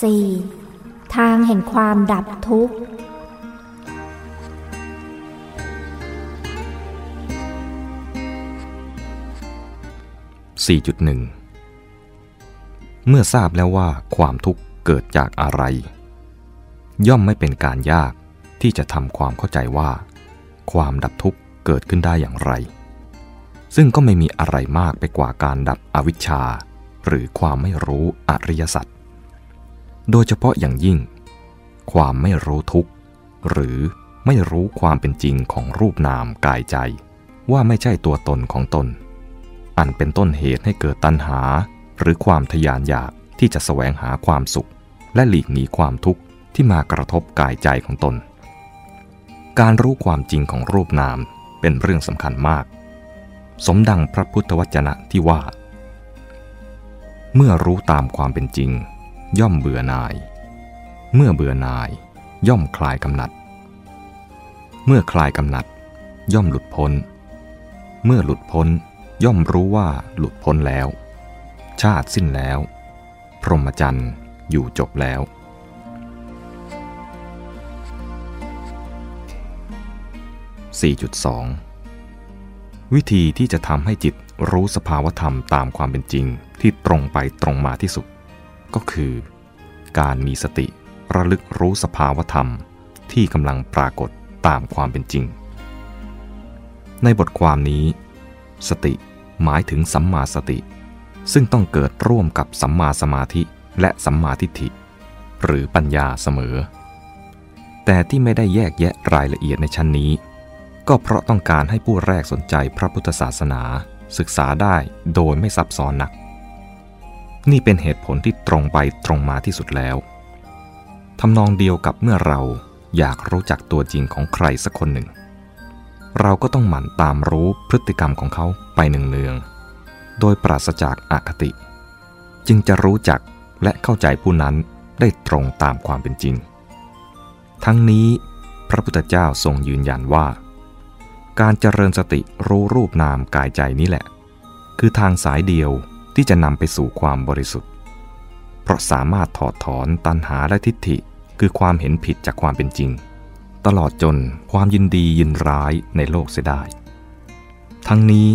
4. ทางแห่งความดับทุกข์ 4.1 เมื่อทราบแล้วว่าความทุกข์เกิดจากอะไร ย่อมไม่เป็นการยากที่จะทำความเข้าใจว่า ความดับทุกข์เกิดขึ้นได้อย่างไร ซึ่งก็ไม่มีอะไรมากไปกว่าการดับอวิชชา หรือความไม่รู้อริยสัจ โดยเฉพาะอย่างยิ่ง ความไม่รู้ทุกข์ หรือไม่รู้ความเป็นจริงของรูปนามกายใจ ว่าไม่ใช่ตัวตนของตน อันเป็นต้นเหตุให้เกิดตัณหา หรือความทยานอยากที่จะแสวงหาความสุข และหลีกหนีความทุกข์ที่มากระทบกายใจของตน การรู้ความจริงของรูปนามเป็นเรื่องสำคัญมาก สมดังพระพุทธวจนะที่ว่า เมื่อรู้ตามความเป็นจริง ย่อมเบื่อหน่าย เมื่อเบื่อหน่าย ย่อมคลายกำหนัด เมื่อคลายกำหนัด ย่อมหลุดพ้น เมื่อหลุดพ้น ย่อมรู้ว่าหลุดพ้นแล้ว ชาติสิ้นแล้ว พรหมจรรย์อยู่จบแล้ว 4.2 วิธีที่จะทำให้จิตรู้สภาวธรรมตามความเป็นจริงที่ตรงไปตรงมาที่สุด ก็คือ การมีสติระลึกรู้สภาวธรรมที่กำลังปรากฏตามความเป็นจริง ในบทความนี้ สติหมายถึงสัมมาสติ ซึ่งต้องเกิดร่วมกับสัมมาสมาธิและสัมมาทิฏฐิ หรือปัญญาเสมอ แต่ที่ไม่ได้แยกแยะรายละเอียดในชั้นนี้ ก็เพราะต้องการให้ผู้แรกสนใจพระพุทธศาสนา ศึกษาได้โดยไม่ซับซ้อนนัก นี่เป็นเหตุผลที่ตรงไปตรงมาที่สุดแล้วทำนองเดียวกับเมื่อเราอยากรู้จักตัวจริงของใครสักคนหนึ่ง เราก็ต้องหมั่นตามรู้พฤติกรรมของเขาไปเนืองๆโดยปราศจากอาคติ จึงจะรู้จักและเข้าใจผู้นั้นได้ตรงตามความเป็นจริง ทั้งนี้พระพุทธเจ้าทรงยืนยันว่า การเจริญสติรู้รูปนามกายใจนี้แหละ คือทางสายเดียว ที่จะนำไปสู่ความบริสุทธิ์ เพราะสามารถถอดถอนตัณหาและทิฏฐิคือความเห็นผิดจากความเป็นจริง ตลอดจนความยินดียินร้ายในโลกเสียได้ ทั้งนี้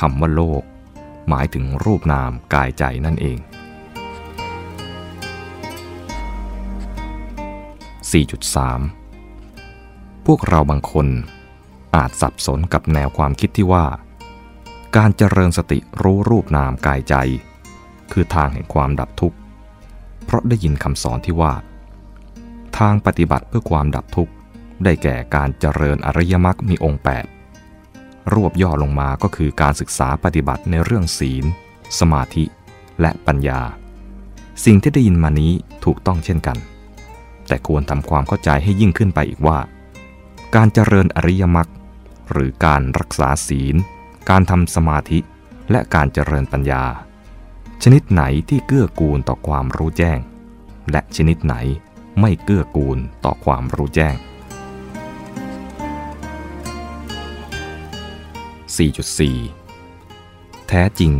คำว่าโลก หมายถึงรูปนามกายใจนั่นเอง 4.3 พวกเราบางคนอาจสับสนกับแนวความคิดที่ว่า การเจริญสติรู้รูปนามกายใจ คือทางแห่งความดับทุกข์ เพราะได้ยินคำสอนที่ว่า ทางปฏิบัติเพื่อความดับทุกข์ ได้แก่การเจริญอริยมรรคมีองค์ 8 รวบย่อลงมาก็คือการศึกษาปฏิบัติในเรื่องศีล สมาธิ และปัญญา สิ่งที่ได้ยินมานี้ถูกต้องเช่นกัน แต่ควรทำความเข้าใจให้ยิ่งขึ้นไปอีกว่า การเจริญอริยมรรคหรือการรักษาศีล การทำสมาธิและการเจริญปัญญา ชนิดไหนที่เกื้อกูลต่อความรู้แจ้ง และชนิดไหนไม่เกื้อกูลต่อความรู้แจ้ง 4.4 แท้จริง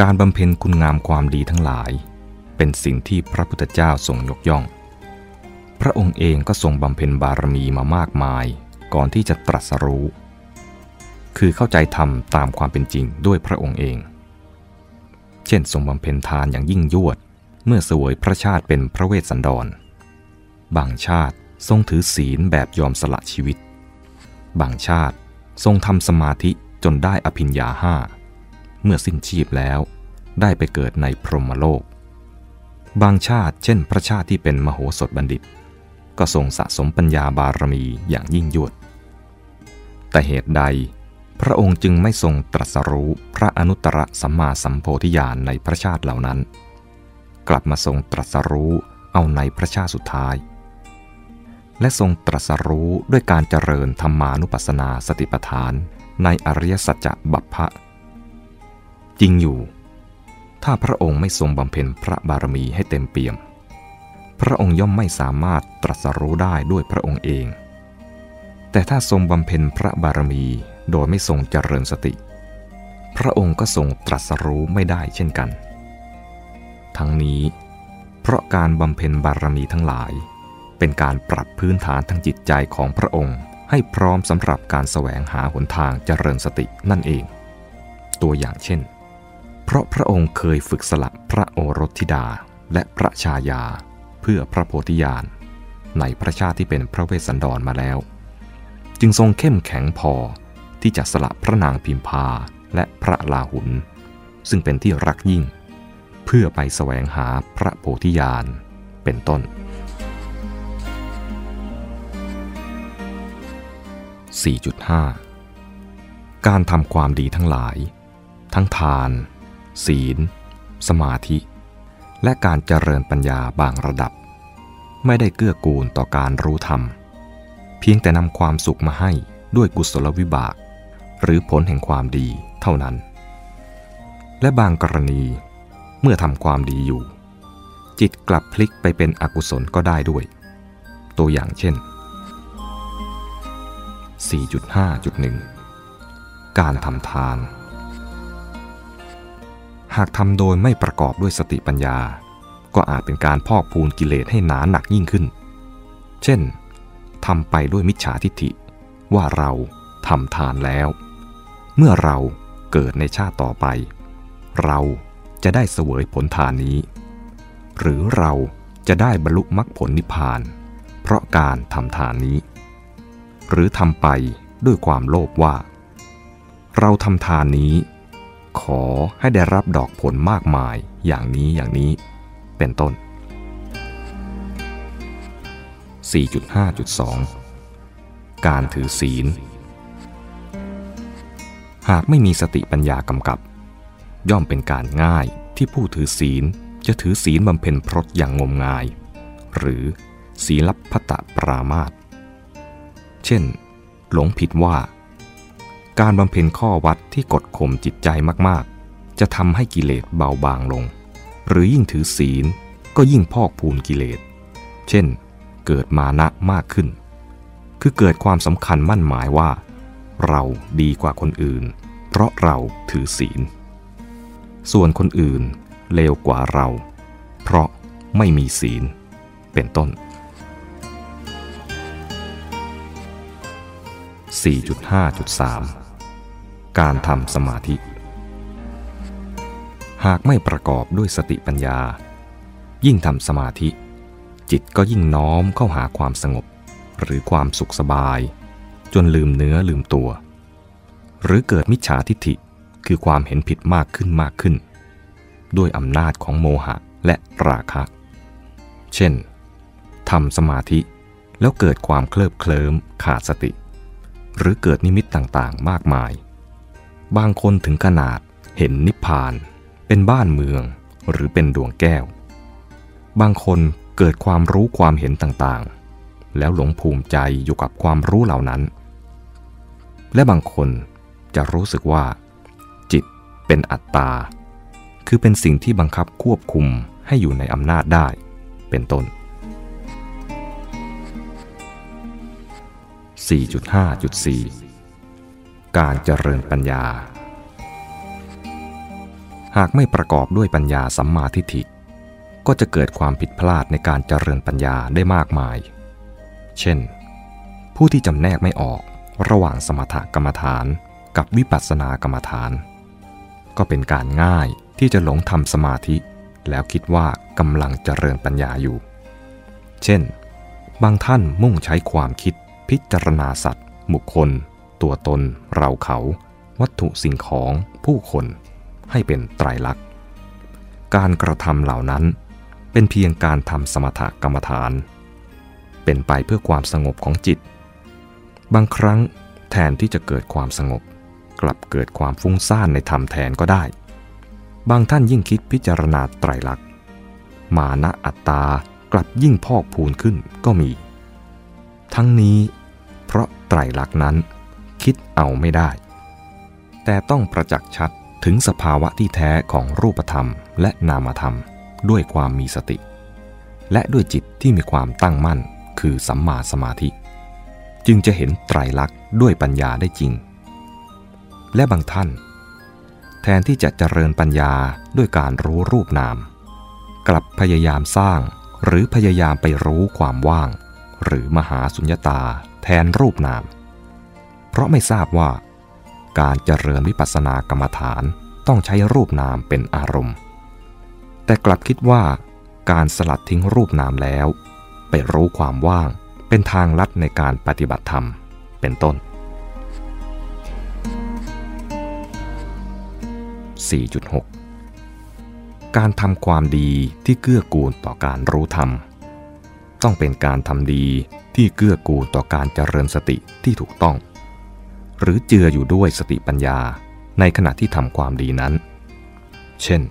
การบำเพ็ญคุณงามความดีทั้งหลาย เป็นสิ่งที่พระพุทธเจ้าทรงยกย่อง พระองค์เองก็ทรงบำเพ็ญบารมีมามากมาย ก่อนที่จะตรัสรู้ คือเข้าใจธรรมตามความเป็นจริงด้วยพระองค์เอง เช่นทรงบำเพ็ญทานอย่างยิ่งยวด เมื่อสวยพระชาติเป็นพระเวสสันดร บางชาติทรงถือศีลแบบยอมสละชีวิต บางชาติทรงทำสมาธิจนได้อภิญญาห้า เมื่อสิ้นชีพแล้วได้ไปเกิดในพรหมโลก บางชาติเช่นพระชาติที่เป็นมโหสถบัณฑิต ก็ทรงสะสมปัญญาบารมีอย่างยิ่งยวด แต่เหตุใด พระองค์จึงไม่ทรงตรัสรู้พระอนุตตรสัมมาสัมโพธิญาณในพระชาติเหล่านั้น กลับมาทรงตรัสรู้เอาในพระชาติสุดท้าย และทรงตรัสรู้ด้วยการเจริญธรรมานุปัสสนาสติปัฏฐานในอริยสัจบัพพะ จริงอยู่ ถ้าพระองค์ไม่ทรงบำเพ็ญพระบารมีให้เต็มเปี่ยม พระองค์ย่อมไม่สามารถตรัสรู้ได้ด้วยพระองค์เอง แต่ถ้าทรงบำเพ็ญพระบารมี โดยไม่ทรงเจริญสติ พระองค์ก็ทรงตรัสรู้ไม่ได้เช่นกัน ทั้งนี้ เพราะการบำเพ็ญบารมีทั้งหลาย เป็นการปรับพื้นฐานทางจิตใจของพระองค์ให้พร้อมสำหรับการแสวงหาหนทางเจริญสตินั่นเอง ตัวอย่างเช่น เพราะพระองค์เคยฝึกสละพระโอรสธิดาและพระชายา เพื่อพระโพธิญาณในพระชาติที่เป็นพระเวสสันดรมาแล้ว จึงทรงเข้มแข็งพอ ที่จะสละพระนางพิมพาและพระลาหุน ซึ่งเป็นที่รักยิ่ง เพื่อไปแสวงหาพระโพธิญาณเป็นต้น 4.5 การทำความดีทั้งหลาย ทั้งทาน ศีล สมาธิ และการเจริญปัญญาบางระดับ ไม่ได้เกื้อกูลต่อการรู้ธรรม เพียงแต่นำความสุขมาให้ด้วยกุศลวิบาก หรือผลแห่งความดีเท่านั้น และบางกรณีเมื่อทำความดีอยู่ จิตกลับพลิกไปเป็นอกุศลก็ได้ด้วย ตัวอย่างเช่น 4.5.1 การทำทาน หากทำโดยไม่ประกอบด้วยสติปัญญา ก็อาจเป็นการพอกพูนกิเลสให้หนาหนักยิ่งขึ้น เช่นทำไปด้วยมิจฉาทิฏฐิว่าเราทำทานแล้ว เมื่อเราเกิดในชาติต่อไป เราจะได้เสวยผลทานนี้ หรือเราจะได้บรรลุมรรคผลนิพพาน เพราะการทำทานนี้ หรือทำไปด้วยความโลภว่า เราทำทานนี้ ขอให้ได้รับดอกผลมากมายอย่างนี้อย่างนี้ เป็นต้น 4.5.2 การถือศีล หากไม่มีสติปัญญากำกับ ย่อมเป็นการง่ายที่ผู้ถือศีลจะถือศีลบำเพ็ญพรตอย่างงมงาย หรือศีลับพัตปรามาตเช่น หลงผิดว่า การบำเพ็ญข้อวัดที่กดข่มจิตใจมากๆ จะทำให้กิเลสเบาบางลง หรือยิ่งถือศีลก็ยิ่งพอกพูนกิเลส เช่น เกิดมานะมากขึ้น คือเกิดความสำคัญมั่นหมายว่า เราดีกว่าคนอื่น เพราะเราถือศีล ส่วนคนอื่นเลวกว่าเรา เพราะไม่มีศีล เป็นต้น 4.5.3 การทำสมาธิ หากไม่ประกอบด้วยสติปัญญา ยิ่งทำสมาธิ จิตก็ยิ่งน้อมเข้าหาความสงบ หรือความสุขสบาย จนลืมเนื้อลืมตัว หรือเกิดมิจฉาทิฏฐิคือความเห็นผิดมากขึ้นมากขึ้น ด้วยอำนาจของโมหะและราคะ เช่นทำสมาธิแล้วเกิดความเคลิบเคลิ้มขาดสติ หรือเกิดนิมิตต่างๆมากมาย บางคนถึงขนาดเห็นนิพพาน เป็นบ้านเมืองหรือเป็นดวงแก้ว บางคนเกิดความรู้ความเห็นต่างๆ แล้วหลงภูมิใจอยู่กับความรู้เหล่านั้น และบางคนจะรู้สึกว่า จิตเป็นอัตตา คือเป็นสิ่งที่บังคับควบคุมให้อยู่ในอำนาจได้ เป็นต้น 4.5.4 การเจริญปัญญา หากไม่ประกอบด้วยปัญญาสัมมาทิฏฐิก็จะเกิดความผิดพลาดในการเจริญปัญญาได้มากมาย เช่น ผู้ที่จำแนกไม่ออกระหว่างสมถกรรมฐานกับวิปัสสนากรรมฐาน ก็เป็นการง่ายที่จะหลงทำสมาธิ แล้วคิดว่ากำลังเจริญปัญญาอยู่ เช่น บางท่านมุ่งใช้ความคิดพิจารณาสัตว์ บุคคล ตัวตน เราเขา วัตถุสิ่งของผู้คนให้เป็นไตรลักษณ์ การกระทำเหล่านั้นเป็นเพียงการทำสมถกรรมฐาน เป็นไปเพื่อความสงบของจิต บางครั้งแทนที่จะเกิดความสงบ กลับเกิดความฟุ้งซ่านในธรรมแทนก็ได้ บางท่านยิ่งคิดพิจารณาไตรลักษณ์ มานะอัตตากลับยิ่งพอกพูนขึ้นก็มี ทั้งนี้ เพราะไตรลักษณ์นั้นคิดเอาไม่ได้ แต่ต้องประจักษ์ชัดถึงสภาวะที่แท้ของรูปธรรมและนามธรรมด้วยความมีสติ และด้วยจิตที่มีความตั้งมั่น คือสัมมาสมาธิ จึงจะเห็นไตรลักษณ์ด้วยปัญญาได้จริง และบางท่าน แทนที่จะเจริญปัญญาด้วยการรู้รูปนาม กลับพยายามสร้างหรือพยายามไปรู้ความว่าง หรือมหาสุญญตาแทนรูปนาม เพราะไม่ทราบว่า การเจริญวิปัสสนากรรมฐานต้องใช้รูปนามเป็นอารมณ์ แต่กลับคิดว่าการสลัดทิ้งรูปนามแล้ว ไปรู้ความว่าง เป็นทางลัดในการปฏิบัติธรรม เป็นต้น 4.6 การทำความดีที่เกื้อกูลต่อการรู้ธรรม ต้องเป็นการทำดีที่เกื้อกูลต่อการเจริญสติที่ถูกต้อง หรือเจืออยู่ด้วยสติปัญญาในขณะที่ทำความดีนั้น เช่น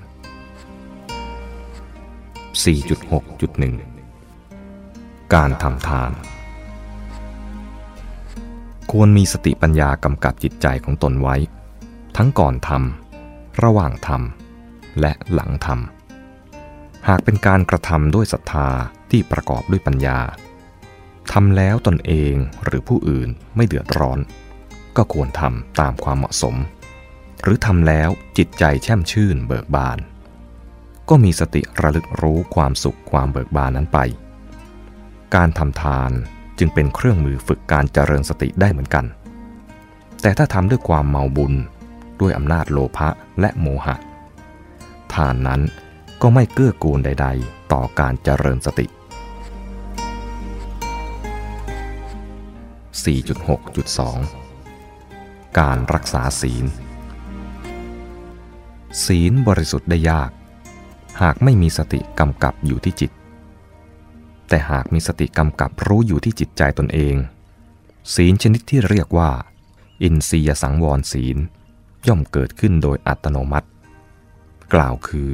4.6.1 การทำทาน ควรมีสติปัญญากำกับจิตใจของตนไว้ ทั้งก่อนทำระหว่างทำและหลังทำหากเป็นการกระทำด้วยศรัทธาที่ประกอบด้วยปัญญาทำแล้วตนเองหรือผู้อื่นไม่เดือดร้อน ก็ควรทำตามความเหมาะสม หรือทำแล้วจิตใจแช่มชื่นเบิกบาน ก็มีสติระลึกรู้ความสุขความเบิกบานนั้นไป การทำทานจึงเป็นเครื่องมือฝึกการเจริญสติได้เหมือนกัน แต่ถ้าทำด้วยความเมาบุญด้วยอำนาจโลภะและโมหะ ทานนั้นก็ไม่เกื้อกูลใด ๆ ต่อการเจริญสติ 4.6.2 การรักษาศีล ศีลบริสุทธิ์ได้ยาก หากไม่มีสติกำกับอยู่ที่จิต แต่หากมีสติกำกับรู้อยู่ที่จิตใจตนเอง ศีลชนิดที่เรียกว่า อินทรียสังวรศีล ย่อมเกิดขึ้นโดยอัตโนมัติ กล่าวคือ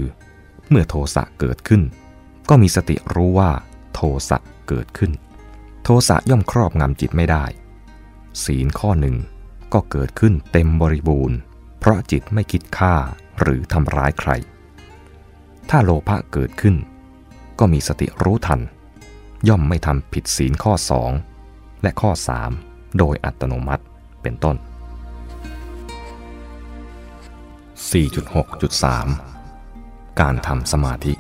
เมื่อโทสะเกิดขึ้น ก็มีสติรู้ว่า โทสะเกิดขึ้น โทสะย่อมครอบงำจิตไม่ได้ ศีลข้อหนึ่งก็เกิดขึ้นเต็มบริบูรณ์ เพราะจิตไม่คิดฆ่าหรือทำร้ายใคร ถ้าโลภะเกิดขึ้น ก็มีสติรู้ทัน ย่อมไม่ทำผิดศีลข้อ 2 และข้อ 3 โดยอัตโนมัติเป็นต้น 4.6.3 การทำสมาธิ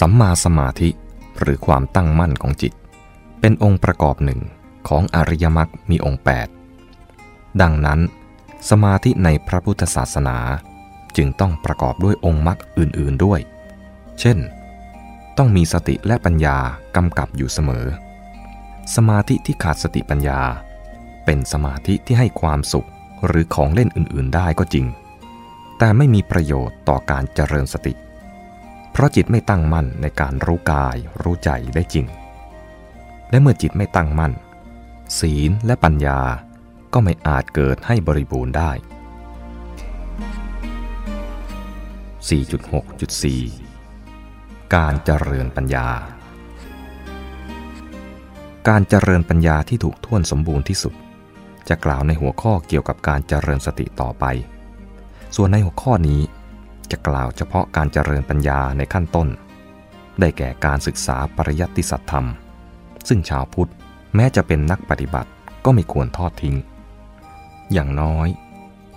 สัมมาสมาธิหรือความตั้งมั่นของจิต เป็นองค์ประกอบหนึ่งของอริยมรรคมีองค์ 8 ดังนั้น สมาธิในพระพุทธศาสนาจึงต้องประกอบด้วยองค์มรรคอื่น ๆด้วย เช่น ต้องมีสติและปัญญากำกับอยู่เสมอ สมาธิที่ขาดสติปัญญา เป็นสมาธิที่ให้ความสุขหรือของเล่นอื่นๆได้ก็จริง แต่ไม่มีประโยชน์ต่อการเจริญสติ เพราะจิตไม่ตั้งมั่นในการรู้กายรู้ใจได้จริง และเมื่อจิตไม่ตั้งมั่น ศีลและปัญญาก็ไม่อาจเกิดให้บริบูรณ์ได้ 4.6.4 การเจริญปัญญา การเจริญปัญญาที่ถูกท่วนสมบูรณ์ที่สุด จะกล่าวในหัวข้อเกี่ยวกับการเจริญสติต่อไป ส่วนในหัวข้อนี้ จะกล่าวเฉพาะการเจริญปัญญาในขั้นต้น ได้แก่การศึกษาปริยัติสัตธรรม ซึ่งชาวพุทธแม้จะเป็นนักปฏิบัติก็ไม่ควรทอดทิ้ง อย่างน้อย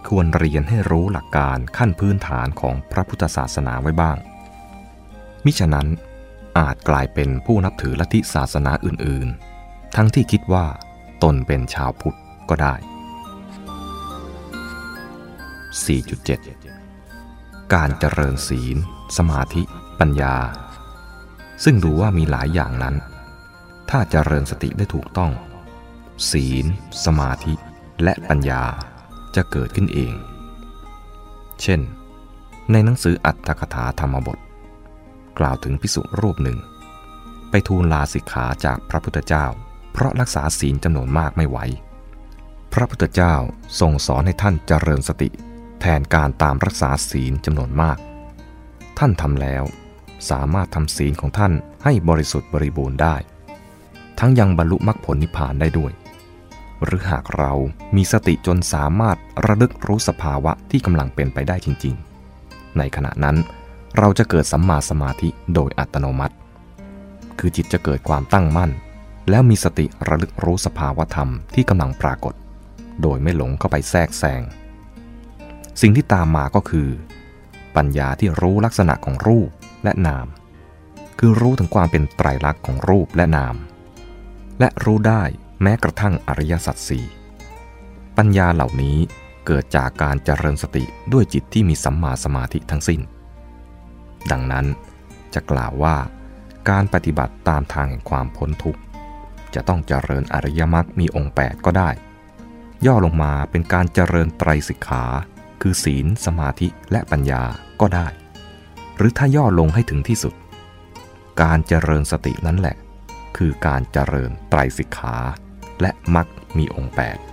ควรเรียนให้รู้หลักการขั้นพื้นฐานของพระพุทธศาสนาไว้บ้าง มิฉะนั้นอาจกลายเป็นผู้นับถือลัทธิศาสนาอื่น ๆ ทั้งที่คิดว่าตนเป็นชาวพุทธก็ได้ 4.7 การเจริญศีล สมาธิ ปัญญา ซึ่งดูว่ามีหลายอย่างนั้น ถ้าเจริญสติได้ถูกต้อง ศีล สมาธิและปัญญาจะเกิดขึ้นเอง เช่น ในหนังสืออัตถกถาธรรมบท กล่าวถึงพิสุรูปหนึ่ง ไปทูลลาสิกขาจากพระพุทธเจ้า เพราะรักษาศีลจำนวนมากไม่ไหว พระพุทธเจ้าทรงสอนให้ท่านเจริญสติ แทนการตามรักษาศีลจำนวนมาก ท่านทำแล้ว สามารถทำศีลของท่านให้บริสุทธิ์บริบูรณ์ได้ ทั้งยังบรรลุมรรคผลนิพพานได้ด้วย หรือหากเรามีสติจนสามารถระลึกรู้สภาวะที่กำลังเป็นไปได้จริง ๆ ในขณะนั้น เราจะเกิดสัมมาสมาธิโดยอัตโนมัติ คือจิตจะเกิดความตั้งมั่น แล้วมีสติระลึกรู้สภาวะธรรมที่กำลังปรากฏ โดยไม่หลงเข้าไปแทรกแซง สิ่งที่ตามมาก็คือ ปัญญาที่รู้ลักษณะของรูปและนาม คือรู้ถึงความเป็นไตรลักษณ์ของรูปและนาม และรู้ได้แม้กระทั่งอริยสัจสี่ปัญญาเหล่านี้เกิดจากการเจริญสติด้วยจิตที่มีสัมมาสมาธิทั้งสิ้น ดังนั้นจะกล่าวว่าการปฏิบัติตามทางแห่งความพ้นทุกข์ จะต้องเจริญอริยมรรคมีองค์ 8 ก็ได้ ย่อลงมาเป็นการเจริญไตรสิกขา คือศีล สมาธิและปัญญาก็ได้ หรือถ้าย่อลงให้ถึงที่สุด การเจริญสตินั่นแหละ คือการเจริญไตรสิกขา และมรรคมีองค์ 8